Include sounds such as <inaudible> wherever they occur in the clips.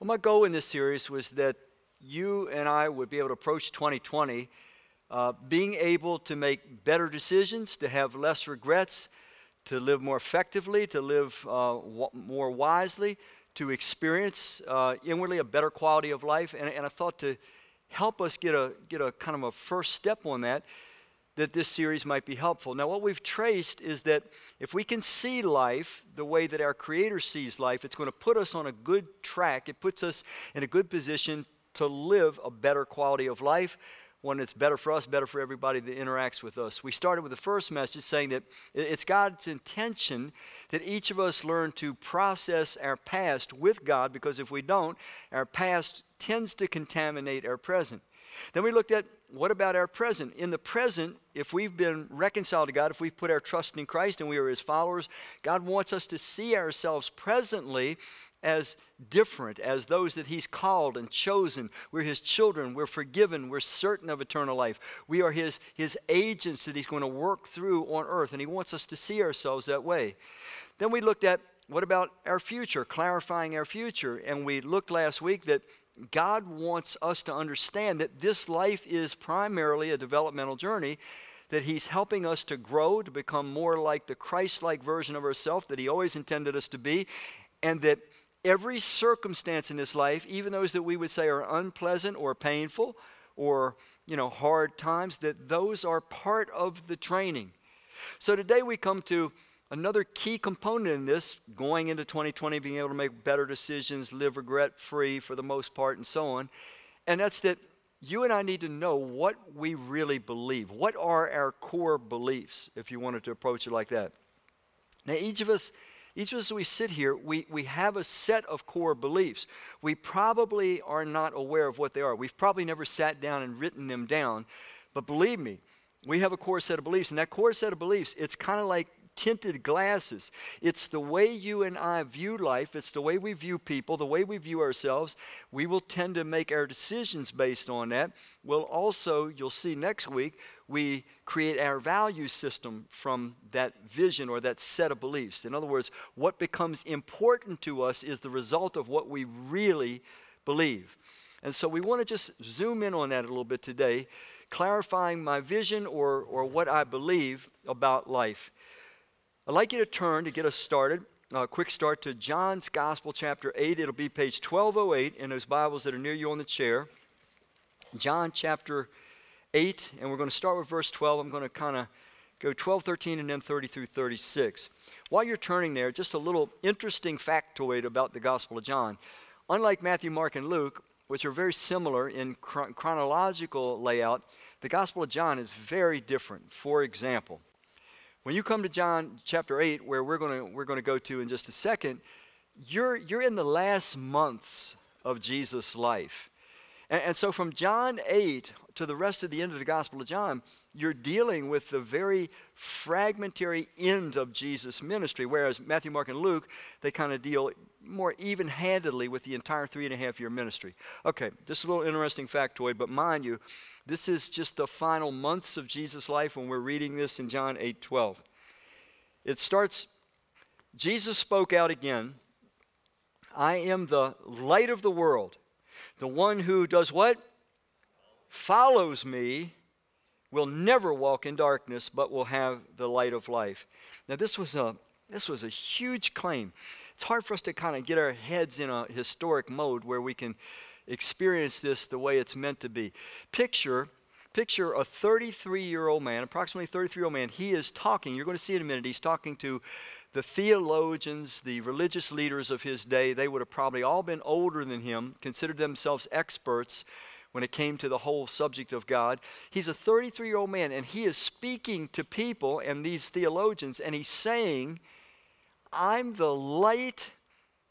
Well, my goal in this series was that you and I would be able to approach 2020 uh, being able to make better decisions, to have less regrets, to live more effectively, to live uh, w- more wisely, to experience uh, inwardly a better quality of life. And, and I thought to help us get a, get a kind of a first step on that, that this series might be helpful. Now, what we've traced is that if we can see life the way that our Creator sees life, it's going to put us on a good track. It puts us in a good position to live a better quality of life, one that's better for us, better for everybody that interacts with us. We started with the first message saying that it's God's intention that each of us learn to process our past with God, because if we don't, our past tends to contaminate our present. Then we looked at what about our present? In the present, if we've been reconciled to God, if we've put our trust in Christ and we are His followers, God wants us to see ourselves presently as different, as those that He's called and chosen. We're His children. We're forgiven. We're certain of eternal life. We are His, his agents that He's going to work through on earth, and He wants us to see ourselves that way. Then we looked at what about our future, clarifying our future. And we looked last week that God wants us to understand that this life is primarily a developmental journey, that He's helping us to grow, to become more like the Christ like version of ourselves that He always intended us to be, and that every circumstance in this life, even those that we would say are unpleasant or painful or you know hard times, that those are part of the training. So today we come to another key component in this, going into 2020, being able to make better decisions, live regret free for the most part, and so on. And that's that you and I need to know what we really believe. What are our core beliefs, if you wanted to approach it like that? Now, each of us, each of us, we sit here, we, we have a set of core beliefs. We probably are not aware of what they are. We've probably never sat down and written them down. But believe me, we have a core set of beliefs. And that core set of beliefs, it's kind of like tinted glasses. It's the way you and I view life, it's the way we view people, the way we view ourselves. We will tend to make our decisions based on that. We'll also, you'll see next week, we create our value system from that vision or that set of beliefs. In other words, what becomes important to us is the result of what we really believe. And so we want to just zoom in on that a little bit today, clarifying my vision or, or what I believe about life. I'd like you to turn to get us started. A quick start to John's Gospel, chapter 8. It'll be page 1208 in those Bibles that are near you on the chair. John chapter 8, and we're going to start with verse 12. I'm going to kind of go 12, 13, and then 30 through 36. While you're turning there, just a little interesting factoid about the Gospel of John. Unlike Matthew, Mark, and Luke, which are very similar in chronological layout, the Gospel of John is very different. For example, when you come to John chapter 8, where we're going we're going to go to in just a second, you're, you're in the last months of Jesus' life. And, and so from John 8 to the rest of the end of the Gospel of John, you're dealing with the very fragmentary end of Jesus' ministry, whereas Matthew, Mark, and Luke, they kind of deal more even handedly with the entire three and a half year ministry. Okay, this is a little interesting factoid, but mind you, this is just the final months of Jesus' life when we're reading this in John 8 12. It starts, Jesus spoke out again I am the light of the world. The one who does what? Follows me will never walk in darkness, but will have the light of life. Now, this was a this was a huge claim. It's hard for us to kind of get our heads in a historic mode where we can experience this the way it's meant to be. Picture picture a 33 year old man, approximately 33 year old man. He is talking, you're going to see in a minute, he's talking to the theologians, the religious leaders of his day. They would have probably all been older than him, considered themselves experts when it came to the whole subject of God. He's a 33 year old man, and he is speaking to people and these theologians, and he's saying, I'm the light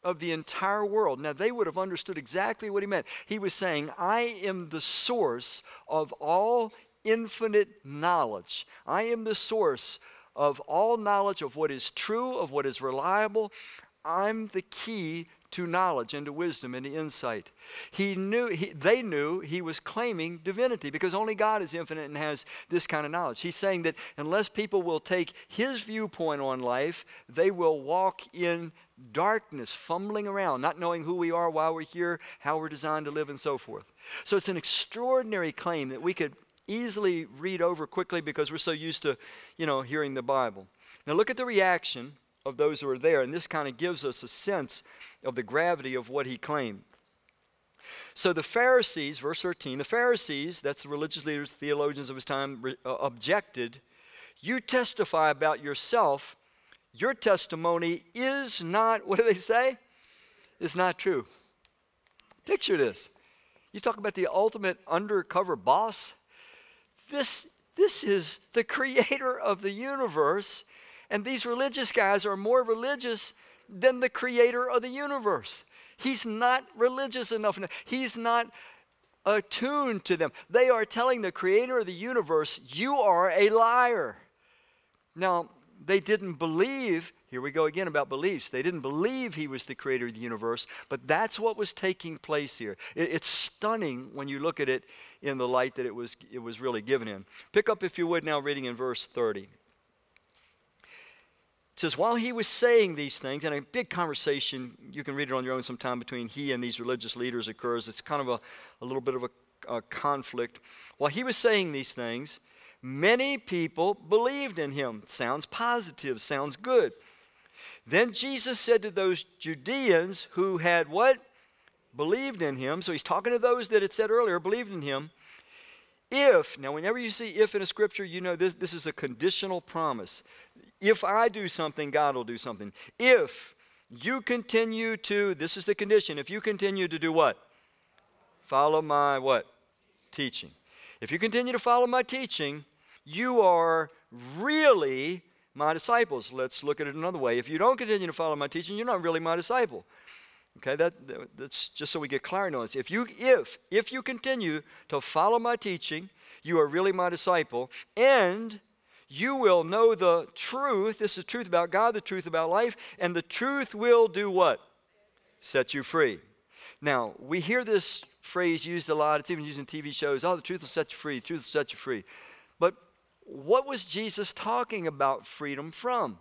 of the entire world. Now, they would have understood exactly what he meant. He was saying, I am the source of all infinite knowledge. I am the source of all knowledge of what is true, of what is reliable. I'm the key to knowledge and to wisdom and to insight. He knew, he, they knew he was claiming divinity because only God is infinite and has this kind of knowledge. He's saying that unless people will take his viewpoint on life, they will walk in darkness, fumbling around, not knowing who we are, why we're here, how we're designed to live, and so forth. So it's an extraordinary claim that we could easily read over quickly because we're so used to, you know, hearing the Bible. Now look at the reaction of those who are there, and this kind of gives us a sense of the gravity of what he claimed. So the Pharisees, verse 13, the Pharisees, that's the religious leaders, theologians of his time, uh, objected. You testify about yourself. Your testimony is not, <laughs> what do they say? It's not true. Picture this. You talk about the ultimate undercover boss. This, this is the creator of the universe, and these religious guys are more religious than the creator of the universe. He's not religious enough. He's not attuned to them. They are telling the creator of the universe, You are a liar. Now, they didn't believe here we go again about beliefs. They didn't believe he was the creator of the universe, but that's what was taking place here. It, it's stunning when you look at it in the light that it was, it was really given in. Pick up, if you would, now reading in verse 30. It says, While he was saying these things, and a big conversation, you can read it on your own sometime, between he and these religious leaders occurs. It's kind of a, a little bit of a, a conflict. While he was saying these things, many people believed in him. Sounds positive, sounds good. Then Jesus said to those Judeans who had what? Believed in him. So he's talking to those that had said earlier, believed in him. If, now, whenever you see if in a scripture, you know this, this is a conditional promise. If I do something, God will do something. If you continue to, this is the condition, if you continue to do what? Follow my what? Teaching. If you continue to follow my teaching, you are really my disciples. Let's look at it another way. If you don't continue to follow my teaching, you're not really my disciple. Okay, that, that's just so we get clarity on this. If you, if, if you continue to follow my teaching, you are really my disciple, and you will know the truth. This is the truth about God, the truth about life, and the truth will do what? Set you free. Now, we hear this phrase used a lot. It's even used in TV shows. Oh, the truth will set you free. The truth will set you free. But what was Jesus talking about freedom from?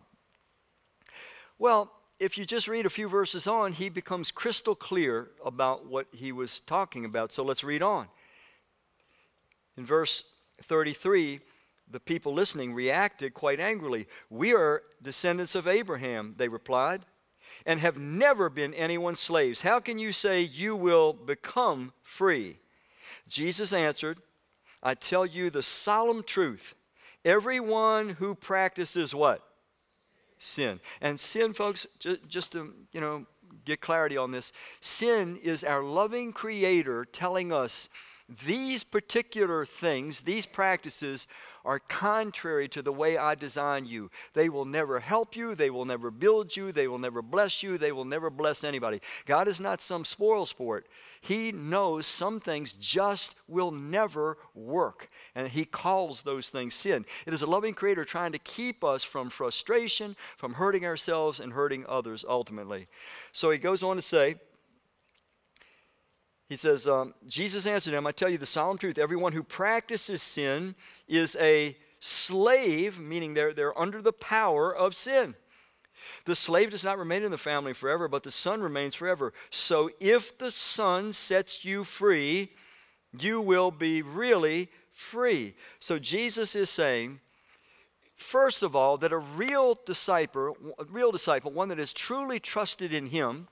Well, if you just read a few verses on, he becomes crystal clear about what he was talking about. So let's read on. In verse 33, the people listening reacted quite angrily. We are descendants of Abraham, they replied, and have never been anyone's slaves. How can you say you will become free? Jesus answered, I tell you the solemn truth. Everyone who practices what? Sin. And sin, folks, just, just to, you know, get clarity on this, sin is our loving creator telling us these particular things, these practices are contrary to the way I design you. They will never help you, they will never build you, they will never bless you, they will never bless anybody. God is not some spoil sport. He knows some things just will never work, and He calls those things sin. It is a loving Creator trying to keep us from frustration, from hurting ourselves, and hurting others ultimately. So He goes on to say, he says, um, Jesus answered him, I tell you the solemn truth, everyone who practices sin is a slave, meaning they're, they're under the power of sin. The slave does not remain in the family forever, but the son remains forever. So if the son sets you free, you will be really free. So Jesus is saying, first of all, that a real disciple, a real disciple, one that is truly trusted in him,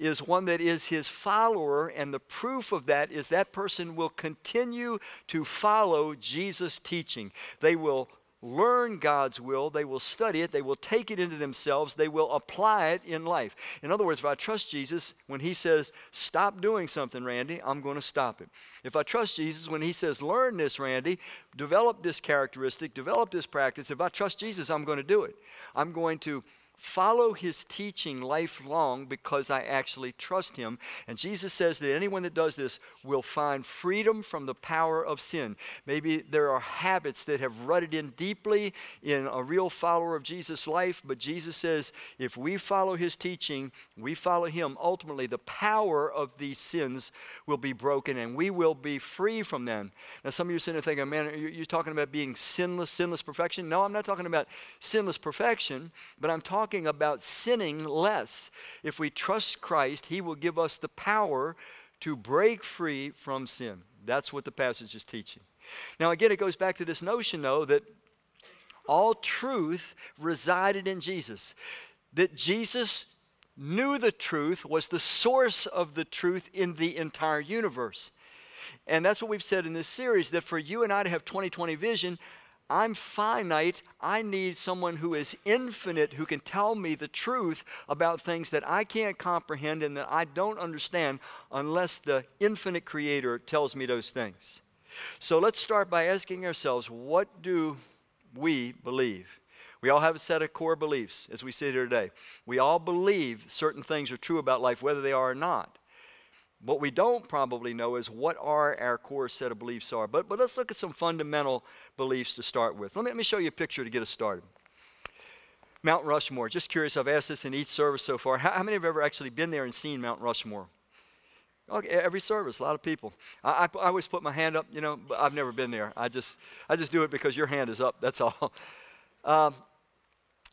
is one that is his follower, and the proof of that is that person will continue to follow Jesus' teaching. They will learn God's will, they will study it, they will take it into themselves, they will apply it in life. In other words, if I trust Jesus, when He says, Stop doing something, Randy, I'm going to stop it. If I trust Jesus, when He says, Learn this, Randy, develop this characteristic, develop this practice, if I trust Jesus, I'm going to do it. I'm going to follow his teaching lifelong because I actually trust him. And Jesus says that anyone that does this will find freedom from the power of sin. Maybe there are habits that have rutted in deeply in a real follower of Jesus' life, but Jesus says if we follow his teaching, we follow him, ultimately the power of these sins will be broken and we will be free from them. Now, some of you are sitting there thinking, man, you're talking about being sinless, sinless perfection? No, I'm not talking about sinless perfection, but I'm talking talking about sinning less. If we trust Christ, He will give us the power to break free from sin. That's what the passage is teaching. Now, again, it goes back to this notion, though, that all truth resided in Jesus, that Jesus knew the truth, was the source of the truth in the entire universe. And that's what we've said in this series that for you and I to have 2020 vision, I'm finite. I need someone who is infinite who can tell me the truth about things that I can't comprehend and that I don't understand unless the infinite creator tells me those things. So let's start by asking ourselves what do we believe? We all have a set of core beliefs as we sit here today. We all believe certain things are true about life, whether they are or not. What we don't probably know is what are our core set of beliefs are. But, but let's look at some fundamental beliefs to start with. Let me, let me show you a picture to get us started. Mount Rushmore. Just curious, I've asked this in each service so far. How, how many have ever actually been there and seen Mount Rushmore? Okay, every service, a lot of people. I, I, I, always put my hand up, you know, but I've never been there. I just, I just do it because your hand is up, that's all. <laughs> Um,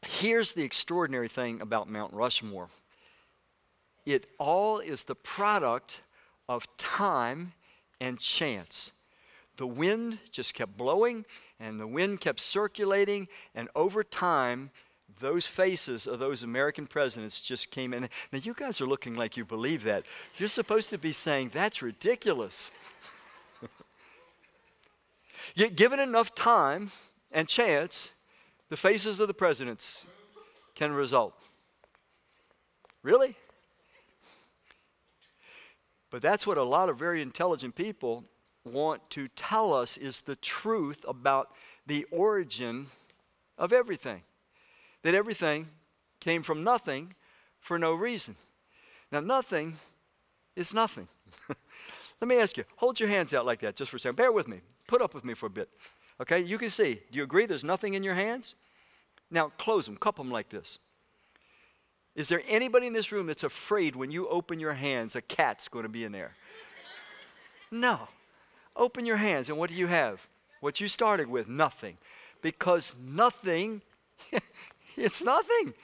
here's the extraordinary thing about Mount Rushmore it all is the product of time and chance. The wind just kept blowing and the wind kept circulating, and over time, those faces of those American presidents just came in. Now, you guys are looking like you believe that. You're supposed to be saying, that's ridiculous. <laughs> Yet, given enough time and chance, the faces of the presidents can result. Really? But that's what a lot of very intelligent people want to tell us is the truth about the origin of everything. That everything came from nothing for no reason. Now, nothing is nothing. <laughs> Let me ask you, hold your hands out like that just for a second. Bear with me. Put up with me for a bit. Okay, you can see. Do you agree there's nothing in your hands? Now, close them, cup them like this. Is there anybody in this room that's afraid when you open your hands, a cat's going to be in there? No. Open your hands, and what do you have? What you started with, nothing. Because nothing, <laughs> it's nothing.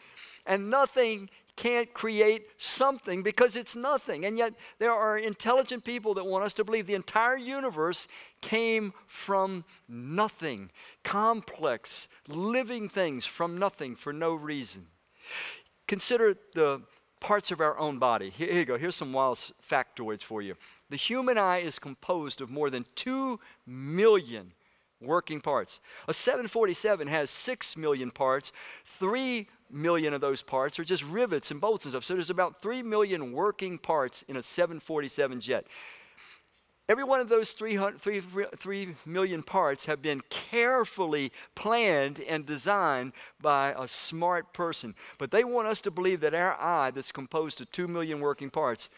And nothing can't create something because it's nothing. And yet, there are intelligent people that want us to believe the entire universe came from nothing. Complex, living things from nothing for no reason. Consider the parts of our own body. Here, here you go. Here's some wild factoids for you. The human eye is composed of more than 2 million working parts. A 747 has 6 million parts. 3 million of those parts are just rivets and bolts and stuff. So there's about 3 million working parts in a 747 jet. Every one of those 300, 3, 3 million parts have been carefully planned and designed by a smart person. But they want us to believe that our eye, that's composed of 2 million working parts,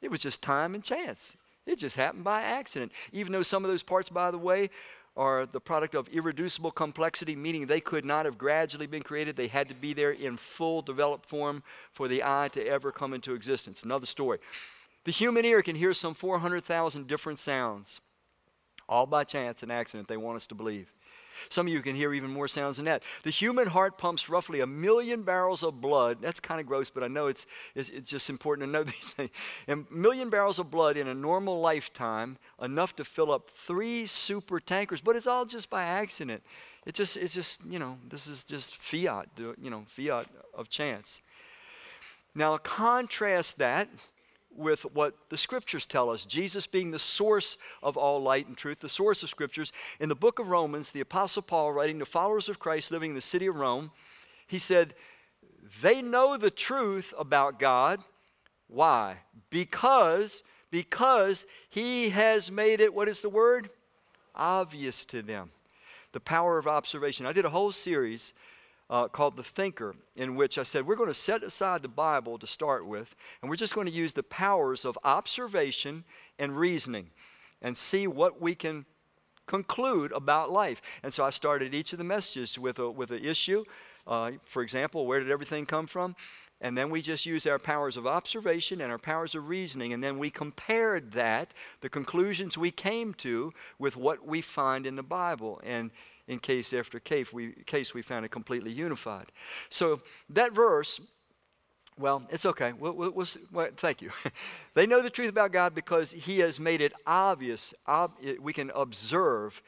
it was just time and chance. It just happened by accident. Even though some of those parts, by the way, are the product of irreducible complexity, meaning they could not have gradually been created. They had to be there in full developed form for the eye to ever come into existence. Another story. The human ear can hear some 400,000 different sounds, all by chance and accident, they want us to believe. Some of you can hear even more sounds than that. The human heart pumps roughly a million barrels of blood. That's kind of gross, but I know it's, it's, it's, just important to know <laughs> these things. A million barrels of blood in a normal lifetime, enough to fill up three super tankers, but it's all just by accident. It just, it's just, you know, this is just fiat, you know, fiat of chance. Now, contrast that with what the scriptures tell us Jesus being the source of all light and truth, the source of scriptures. In the book of Romans, the Apostle Paul, writing to followers of Christ living in the city of Rome, he said, They know the truth about God. Why? Because, because he has made it, what is the word? Obvious to them. The power of observation. I did a whole series uh, called The Thinker, in which I said we're going to set aside the Bible to start with, and we're just going to use the powers of observation and reasoning and see what we can conclude about life. And so I started each of the messages with a with an issue. Uh, for example, where did everything come from? And then we just used our powers of observation and our powers of reasoning, and then we compared that, the conclusions we came to, with what we find in the Bible. And in case after case we, case we found it completely unified. So that verse, well, it's okay. We'll, we'll, we'll, well thank you. <laughs> they know the truth about God because He has made it obvious. Ob, we can observe.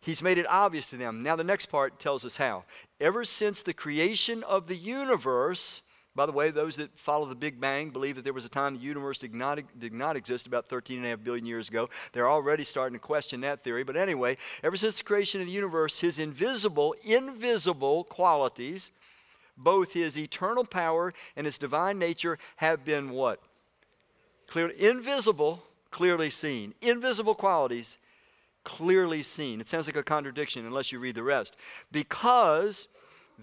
He's made it obvious to them. Now, the next part tells us how. Ever since the creation of the universe, by the way, those that follow the Big Bang believe that there was a time the universe did not, did not exist about 13 and a half billion years ago. They're already starting to question that theory. But anyway, ever since the creation of the universe, his invisible, invisible qualities, both his eternal power and his divine nature, have been what? Clearly, invisible, clearly seen. Invisible qualities, clearly seen. It sounds like a contradiction unless you read the rest. Because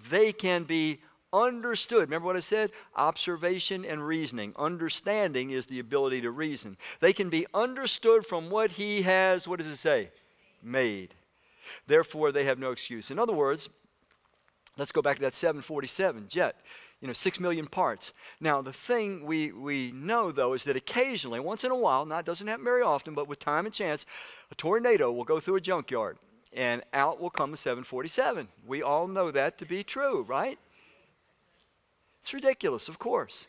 they can be understood. Remember what I said? Observation and reasoning. Understanding is the ability to reason. They can be understood from what he has, what does it say? Made. Therefore, they have no excuse. In other words, let's go back to that 747 jet. You know, six million parts. Now, the thing we, we know, though, is that occasionally, once in a while, not doesn't happen very often, but with time and chance, a tornado will go through a junkyard and out will come a 747. We all know that to be true, right? It's ridiculous, of course.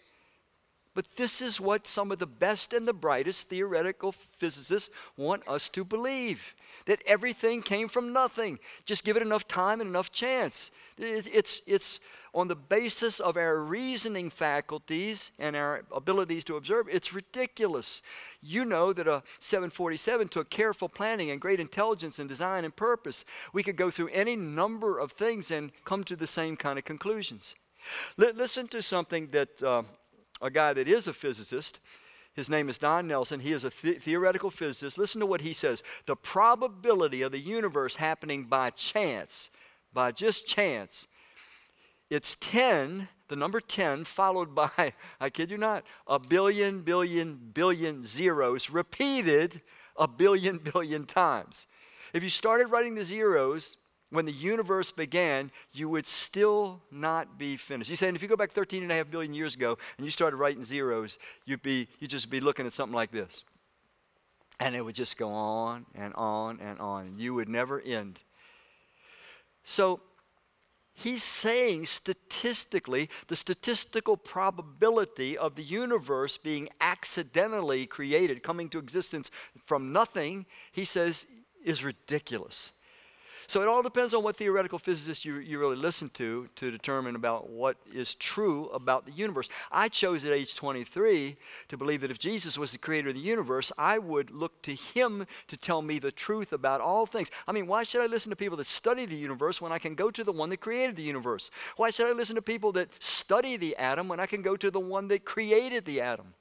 But this is what some of the best and the brightest theoretical physicists want us to believe that everything came from nothing. Just give it enough time and enough chance. It's, it's on the basis of our reasoning faculties and our abilities to observe. It's ridiculous. You know that a 747 took careful planning and great intelligence and design and purpose. We could go through any number of things and come to the same kind of conclusions. Listen to something that uh, a guy that is a physicist, his name is Don Nelson, he is a th- theoretical physicist. Listen to what he says The probability of the universe happening by chance, by just chance, it's 10, the number 10, followed <laughs> by, I kid you not, a billion, billion, billion zeros repeated a billion, <laughs> billion times. If you started writing the zeros when the universe began, you would still not be finished. He's saying if you go back 13 and a half billion years ago and you started writing zeros, you'd, be, you'd just be looking at something like this. And it would just go on and on and on. You would never end. So he's saying statistically, the statistical probability of the universe being accidentally created, coming to existence from nothing, he says is ridiculous. So it all depends on what theoretical physicist you, you really listen to to determine about what is true about the universe. I chose at age 23 to believe that if Jesus was the creator of the universe, I would look to him to tell me the truth about all things. I mean, why should I listen to people that study the universe when I can go to the one that created the universe? Why should I listen to people that study the atom when I can go to the one that created the atom?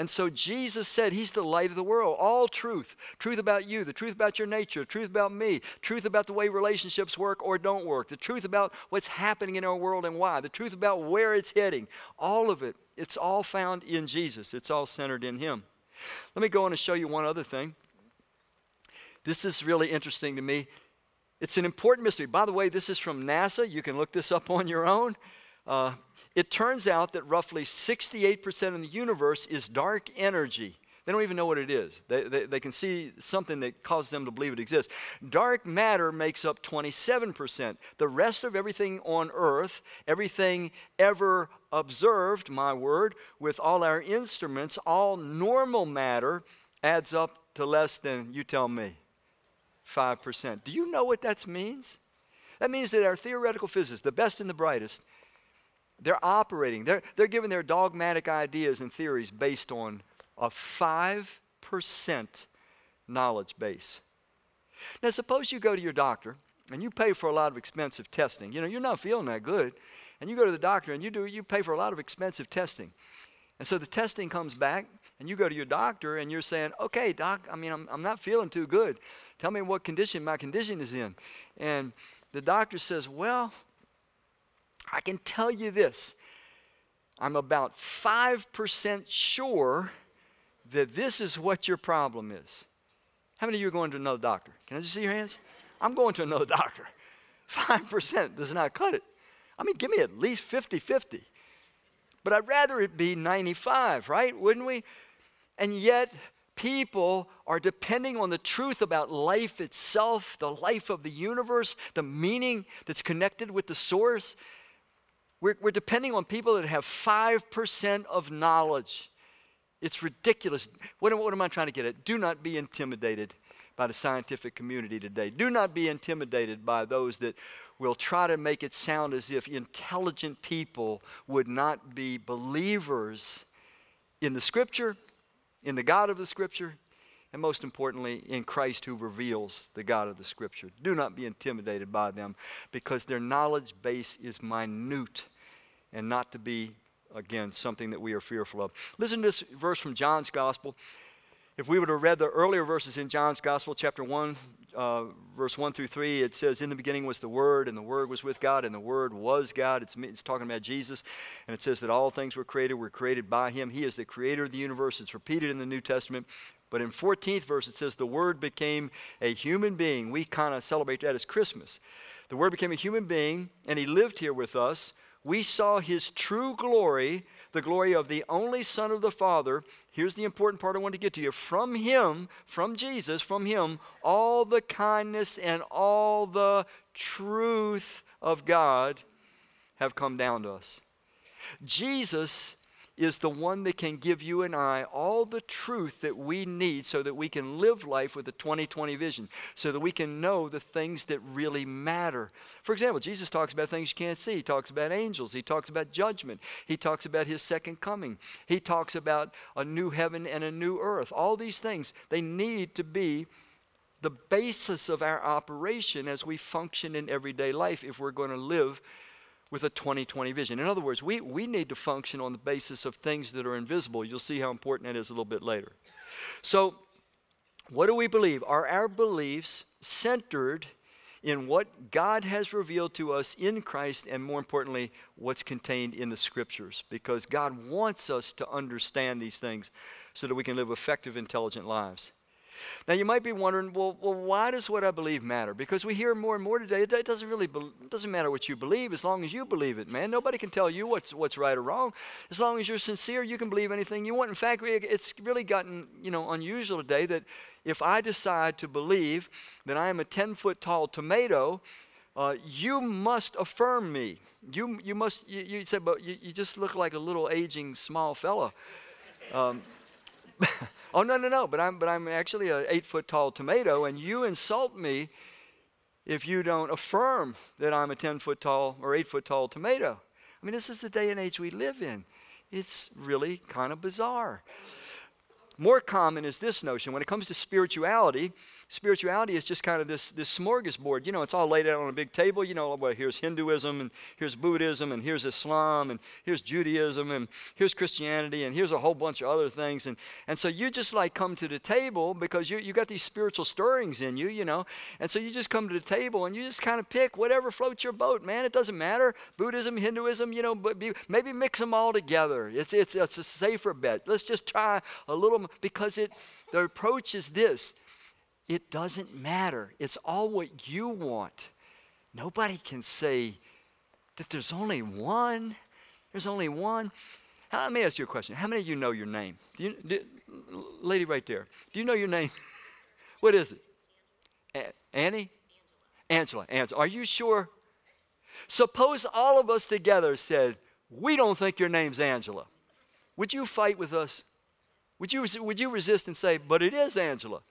And so Jesus said he's the light of the world. All truth. Truth about you, the truth about your nature, truth about me, truth about the way relationships work or don't work, the truth about what's happening in our world and why, the truth about where it's heading. All of it. It's all found in Jesus. It's all centered in him. Let me go on and show you one other thing. This is really interesting to me. It's an important mystery. By the way, this is from NASA. You can look this up on your own. Uh, it turns out that roughly 68% of the universe is dark energy. They don't even know what it is. They, they, they, can see something that causes them to believe it exists. Dark matter makes up 27%. The rest of everything on earth, everything ever observed, my word, with all our instruments, all normal matter adds up to less than, you tell me, 5%. Do you know what that means? That means that our theoretical physicists, the best and the brightest, they're operating, they're, they're giving their dogmatic ideas and theories based on a 5% knowledge base. Now, suppose you go to your doctor and you pay for a lot of expensive testing. You know, you're not feeling that good. And you go to the doctor and you, do, you pay for a lot of expensive testing. And so the testing comes back, and you go to your doctor and you're saying, okay, doc, I mean, I'm, I'm not feeling too good. Tell me what condition my condition is in. And the doctor says, well, I can tell you this I'm about 5% sure that this is what your problem is. How many of you are going to another doctor? Can I just see your hands? I'm going to another <laughs> doctor. 5% does not cut it. I mean, give me at least 50 50. But I'd rather it be 95, right? Wouldn't we? And yet, people are depending on the truth about life itself, the life of the universe, the meaning that's connected with the source. We're, we're depending on people that have 5% of knowledge. It's ridiculous. What, what am I trying to get at? Do not be intimidated by the scientific community today. Do not be intimidated by those that will try to make it sound as if intelligent people would not be believers in the Scripture, in the God of the Scripture, and most importantly, in Christ who reveals the God of the Scripture. Do not be intimidated by them because their knowledge base is minute and not to be, again, something that we are fearful of. Listen to this verse from John's Gospel. If we would have read the earlier verses in John's Gospel, chapter 1, uh, verse 1 through 3, it says, In the beginning was the Word, and the Word was with God, and the Word was God. It's, it's talking about Jesus. And it says that all things were created, were created by Him. He is the creator of the universe. It's repeated in the New Testament. But in 14th verse, it says, The Word became a human being. We kind of celebrate that as Christmas. The Word became a human being, and He lived here with us. We saw His true glory, the glory of the only Son of the Father, here's the important part I want to get to you. From Him, from Jesus, from Him, all the kindness and all the truth of God have come down to us. Jesus is the one that can give you and I all the truth that we need so that we can live life with a 2020 vision, so that we can know the things that really matter. For example, Jesus talks about things you can't see. He talks about angels, he talks about judgment, he talks about his second coming, he talks about a new heaven and a new earth. All these things, they need to be the basis of our operation as we function in everyday life if we're going to live with a 2020 vision. In other words, we, we need to function on the basis of things that are invisible. You'll see how important that is a little bit later. So, what do we believe? Are our beliefs centered in what God has revealed to us in Christ, and more importantly, what's contained in the scriptures? Because God wants us to understand these things so that we can live effective, intelligent lives. Now, you might be wondering, well, well, why does what I believe matter? Because we hear more and more today, it doesn't really be, doesn't matter what you believe as long as you believe it, man. Nobody can tell you what's, what's right or wrong. As long as you're sincere, you can believe anything you want. In fact, it's really gotten, you know, unusual today that if I decide to believe that I am a 10 foot tall tomato, uh, you must affirm me. You, you must, you, you said, but you, you just look like a little aging small fella. Um, <laughs> oh no no no! But I'm but I'm actually an eight foot tall tomato, and you insult me if you don't affirm that I'm a ten foot tall or eight foot tall tomato. I mean, this is the day and age we live in. It's really kind of bizarre. More common is this notion when it comes to spirituality spirituality is just kind of this, this smorgasbord. You know, it's all laid out on a big table. You know, well, here's Hinduism, and here's Buddhism, and here's Islam, and here's Judaism, and here's Christianity, and here's a whole bunch of other things. And, and so you just like come to the table because you, you got these spiritual stirrings in you, you know. And so you just come to the table and you just kind of pick whatever floats your boat, man. It doesn't matter. Buddhism, Hinduism, you know, but be, maybe mix them all together. It's, it's, it's a safer bet. Let's just try a little, because it, the approach is this it doesn't matter. It's all what you want. Nobody can say that there's only one. There's only one. Let me ask you a question. How many of you know your name? Do you, do, lady right there, do you know your name? <laughs> what is it? A- Annie? Angela. Angela. Angela. Are you sure? Suppose all of us together said, We don't think your name's Angela. Would you fight with us? Would you, would you resist and say, But it is Angela?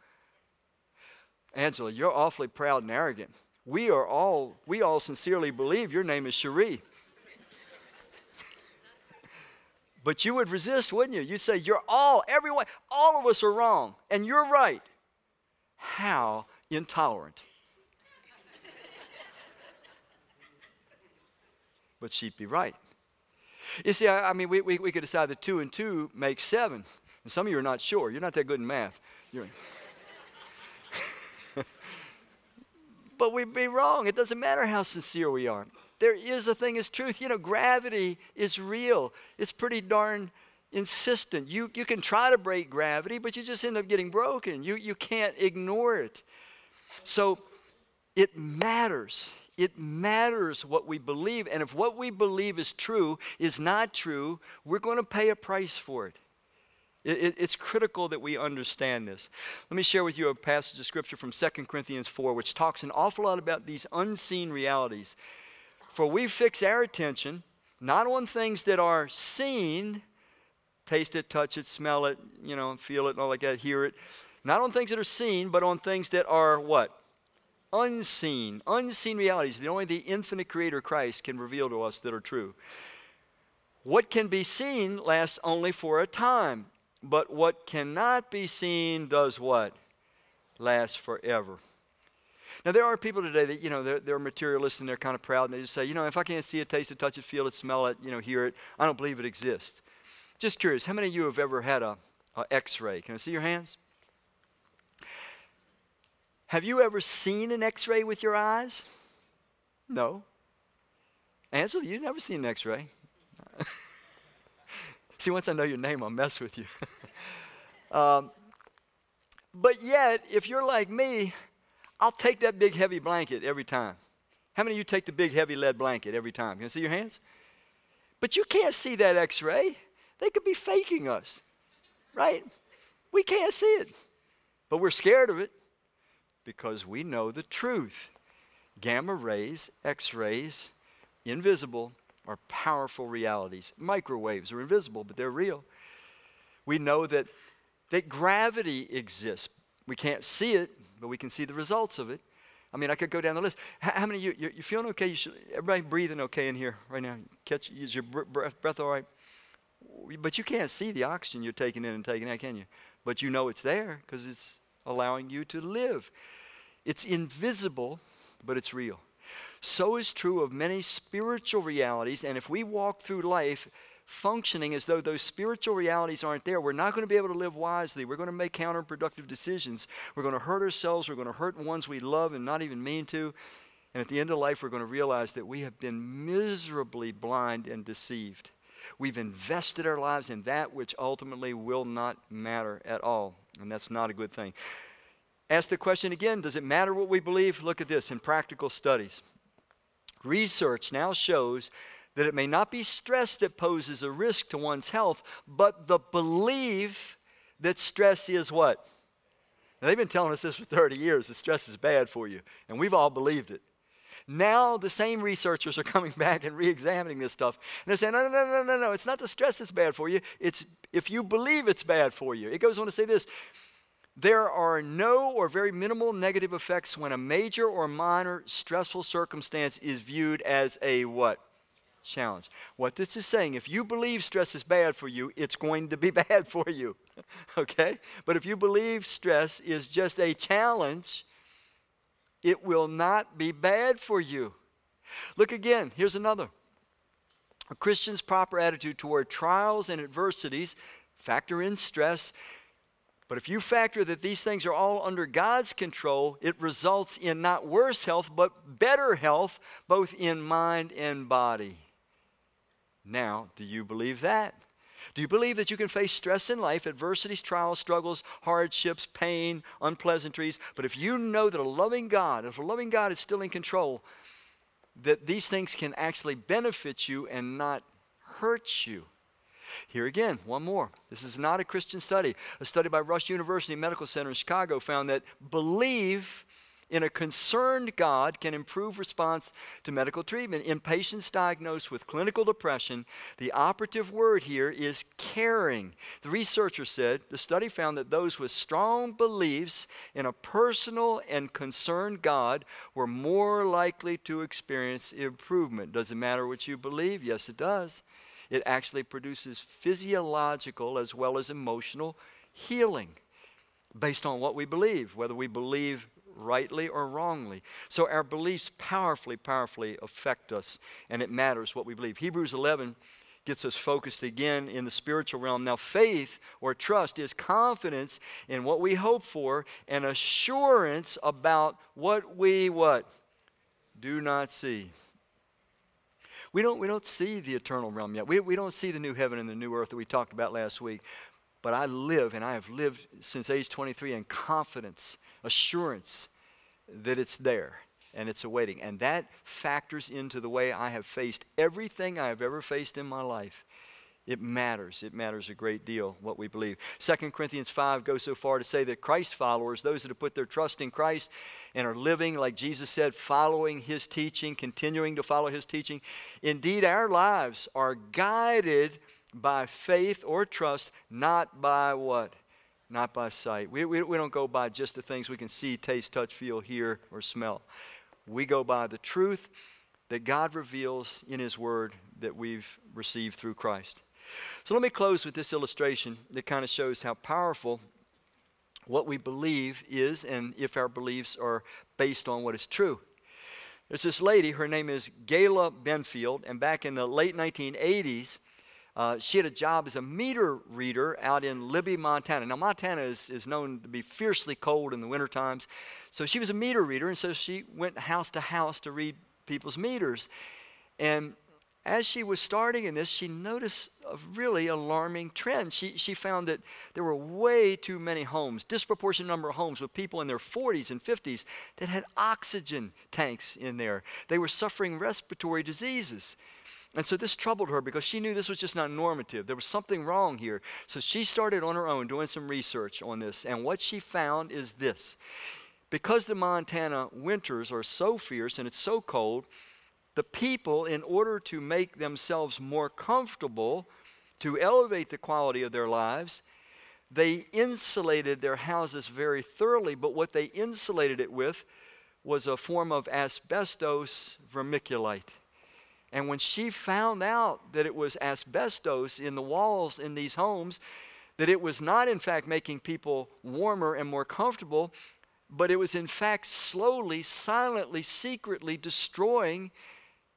Angela, you're awfully proud and arrogant. We are all, we all sincerely believe your name is Cherie. <laughs> but you would resist, wouldn't you? You'd say, You're all, everyone, all of us are wrong, and you're right. How intolerant. <laughs> but she'd be right. You see, I, I mean, we, we, we, could decide that two and two make seven. And some of you are not sure. You're not that good in math. You're, but we'd be wrong. It doesn't matter how sincere we are. there is a thing as truth. You know, gravity is real. It's pretty darn insistent. You, you can try to break gravity, but you just end up getting broken. You, you can't ignore it. So it matters. It matters what we believe. And if what we believe is true is not true, we're going to pay a price for it. It, it it's critical that we understand this. Let me share with you a passage of scripture from 2 Corinthians 4, which talks an awful lot about these unseen realities. For we fix our attention not on things that are seen, taste it, touch it, smell it, you know, feel it, and all like that, hear it. Not on things that are seen, but on things that are what? Unseen. Unseen realities that only the infinite creator Christ can reveal to us that are true. What can be seen lasts only for a time, but what cannot be seen does what? Lasts forever. Now, there are people today that, you know, they're, they're materialists and they're kind of proud and they just say, you know, if I can't see it, taste it, touch it, feel it, smell it, you know, hear it, I don't believe it exists. Just curious, how many of you have ever had a, a X-ray? Can I see your hands? Have you ever seen an X-ray with your eyes? No. Ansel, you've never seen an X-ray. <laughs> <laughs> see, once I know your name, I'll mess with you. <laughs> um, but yet, if you're like me, I'll take that big heavy blanket every time. How many of you take the big heavy lead blanket every time? Can I see your hands? But you can't see that X-ray. They could be faking us, right? We can't see it, but we're scared of it because we know the truth. Gamma rays, X rays, invisible, are powerful realities. Microwaves are invisible, but they're real. We know that, that gravity exists. We can't see it, but we can see the results of it. I mean, I could go down the list. How, how many of you, you, you feeling okay? You should, everybody breathing okay in here right now? Catch, is your breath, breath all right? But you can't see the oxygen you're taking in and taking out, can you? But you know it's there because it's allowing you to live. It's invisible, but it's real. So is true of many spiritual realities, and if we walk through life functioning as though those spiritual realities aren't there, we're not going to be able to live wisely. We're going to make counterproductive decisions. We're going to hurt ourselves. We're going to hurt ones we love and not even mean to. And at the end of life, we're going to realize that we have been miserably blind and deceived. We've invested our lives in that which ultimately will not matter at all. And that's not a good thing. Ask the question again Does it matter what we believe? Look at this in practical studies. Research now shows that it may not be stress that poses a risk to one's health, but the belief that stress is what? Now, they've been telling us this for 30 years that stress is bad for you, and we've all believed it. Now the same researchers are <laughs> coming back and re-examining this stuff. And they're saying, no, no, no, no, no, no. It's not the stress that's bad for you. It's if you believe it's bad for you. It goes on to say this. There are no or very minimal negative effects when a major or minor stressful circumstance is viewed as a what? Challenge. What this is saying, if you believe stress is bad for you, it's going to be <laughs> bad for you. <laughs> okay? But if you believe stress is just a challenge, it will not be bad for you. Look again, here's another. A Christian's proper attitude toward trials and adversities, factor in stress. But if you factor that these things are all under God's control, it results in not worse health, but better health, both in mind and body. Now, do you believe that? Do you believe that you can face stress in life, adversities, trials, struggles, hardships, pain, unpleasantries? But if you know that a loving God, if a loving God is still in control, that these things can actually benefit you and not hurt you. Here again, one more. This is not a Christian study. A study by Rush University Medical Center in Chicago found that believe in a concerned God can improve response to medical treatment. In patients diagnosed with clinical depression, the operative word here is caring. The researcher said the study found that those with strong beliefs in a personal and concerned God were more likely to experience improvement. Does it matter what you believe? Yes, it does. It actually produces physiological as well as emotional healing based on what we believe, whether we believe rightly or wrongly. So our beliefs powerfully, powerfully affect us, and it matters what we believe. Hebrews 11 gets us focused again in the spiritual realm. Now, faith or trust is confidence in what we hope for and assurance about what we what do not see. We don't, we don't see the eternal realm yet. We, we don't see the new heaven and the new earth that we talked about last week. But I live, and I have lived since age 23 in confidence, assurance that it's there and it's awaiting. And that factors into the way I have faced everything I have ever faced in my life. It matters. It matters a great deal what we believe. 2 Corinthians 5 goes so far to say that Christ followers, those that have put their trust in Christ and are living, like Jesus said, following his teaching, continuing to follow his teaching, indeed, our lives are guided by faith or trust, not by what? Not by sight. We, we, we don't go by just the things we can see, taste, touch, feel, hear, or smell. We go by the truth that God reveals in His Word that we've received through Christ. So let me close with this illustration that kind of shows how powerful what we believe is and if our beliefs are based on what is true. There's this lady, her name is Gayla Benfield, and back in the late 1980s, uh, she had a job as a meter reader out in Libby, Montana. Now, Montana is, is known to be fiercely cold in the winter times. So she was a meter reader, and so she went house to house to read people's meters. And as she was starting in this, she noticed a really alarming trend. She, she found that there were way too many homes, disproportionate number of homes with people in their 40s and 50s that had oxygen tanks in there. They were suffering respiratory diseases. And so this troubled her because she knew this was just not normative. There was something wrong here. So she started on her own doing some research on this. And what she found is this because the Montana winters are so fierce and it's so cold, the people, in order to make themselves more comfortable, to elevate the quality of their lives, they insulated their houses very thoroughly. But what they insulated it with was a form of asbestos vermiculite. And when she found out that it was asbestos in the walls in these homes, that it was not, in fact, making people warmer and more comfortable, but it was, in fact, slowly, silently, secretly destroying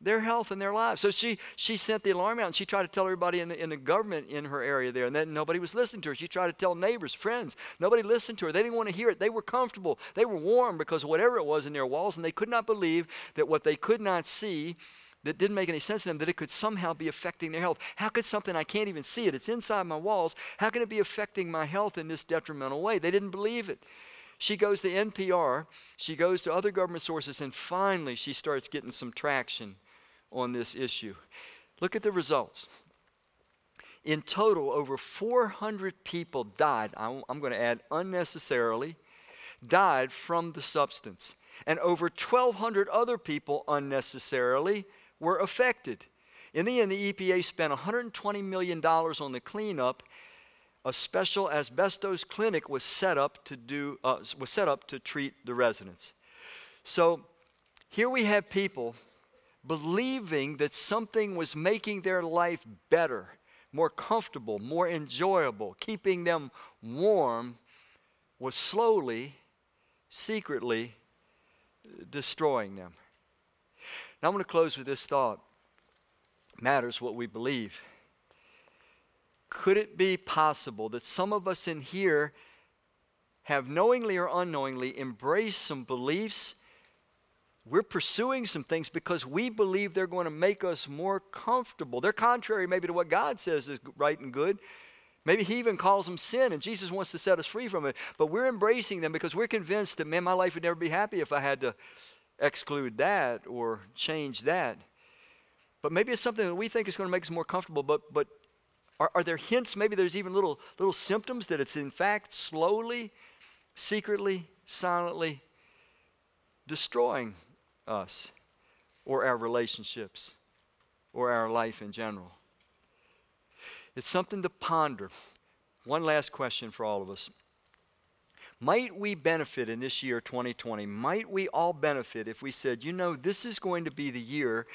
their health and their lives. So she, she sent the alarm out and she tried to tell everybody in the, in the government in her area there, and then nobody was listening to her. She tried to tell neighbors, friends. Nobody listened to her. They didn't want to hear it. They were comfortable. They were warm because whatever it was in their walls, and they could not believe that what they could not see that didn't make any sense to them that it could somehow be affecting their health. How could something I can't even see it? It's inside my walls. How can it be affecting my health in this detrimental way? They didn't believe it. She goes to NPR, she goes to other government sources, and finally she starts getting some traction on this issue. Look at the results. In total, over 400 people died, I'm going to add unnecessarily, died from the substance. And over 1,200 other people unnecessarily were affected. In the end, the EPA spent $120 million on the cleanup. A special asbestos clinic was set up to do uh, was set up to treat the residents. So here we have people believing that something was making their life better, more comfortable, more enjoyable, keeping them warm, was slowly, secretly uh, destroying them. Now I'm going to close with this thought. Matters what we believe. Could it be possible that some of us in here have knowingly or unknowingly embraced some beliefs? We're pursuing some things because we believe they're going to make us more comfortable. They're contrary, maybe, to what God says is right and good. Maybe He even calls them sin, and Jesus wants to set us free from it. But we're embracing them because we're convinced that, man, my life would never be happy if I had to exclude that or change that. But maybe it's something that we think is going to make us more comfortable. But, but are, are there hints? Maybe there's even little, little symptoms that it's in fact slowly, secretly, silently destroying us or our relationships or our life in general. It's something to ponder. One last question for all of us. Might we benefit in this year 2020? Might we all benefit if we said, you know, this is going to be the year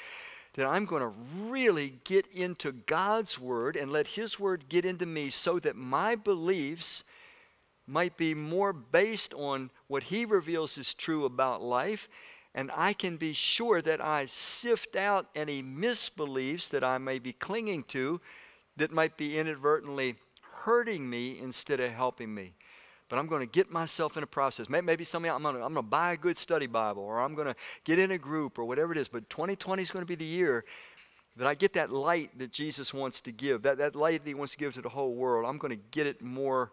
that I'm going to really get into God's Word and let His Word get into me so that my beliefs might be more based on what He reveals is true about life, and I can be sure that I sift out any misbeliefs that I may be clinging to that might be inadvertently hurting me instead of helping me but I'm going to get myself in a process. Maybe something I'm going to, I'm going to buy a good study Bible or I'm going to get in a group or whatever it is. But 2020 is going to be the year that I get that light that Jesus wants to give, that, that light that He wants to give to the whole world. I'm going to get it more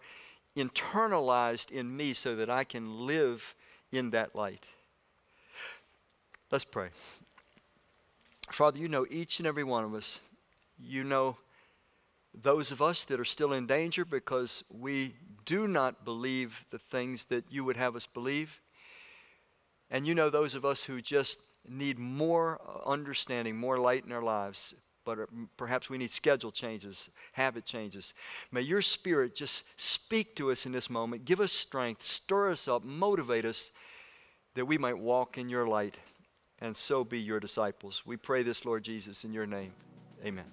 internalized in me so that I can live in that light. Let's pray. Father, you know each and every one of us. You know those of us that are still in danger because we do not believe the things that you would have us believe. And you know those of us who just need more uh, understanding, more light in our lives, but uh, perhaps we need schedule changes, habit changes. May your spirit just speak to us in this moment. Give us strength, stir us up, motivate us that we might walk in your light and so be your disciples. We pray this, Lord Jesus, in your name. Amen.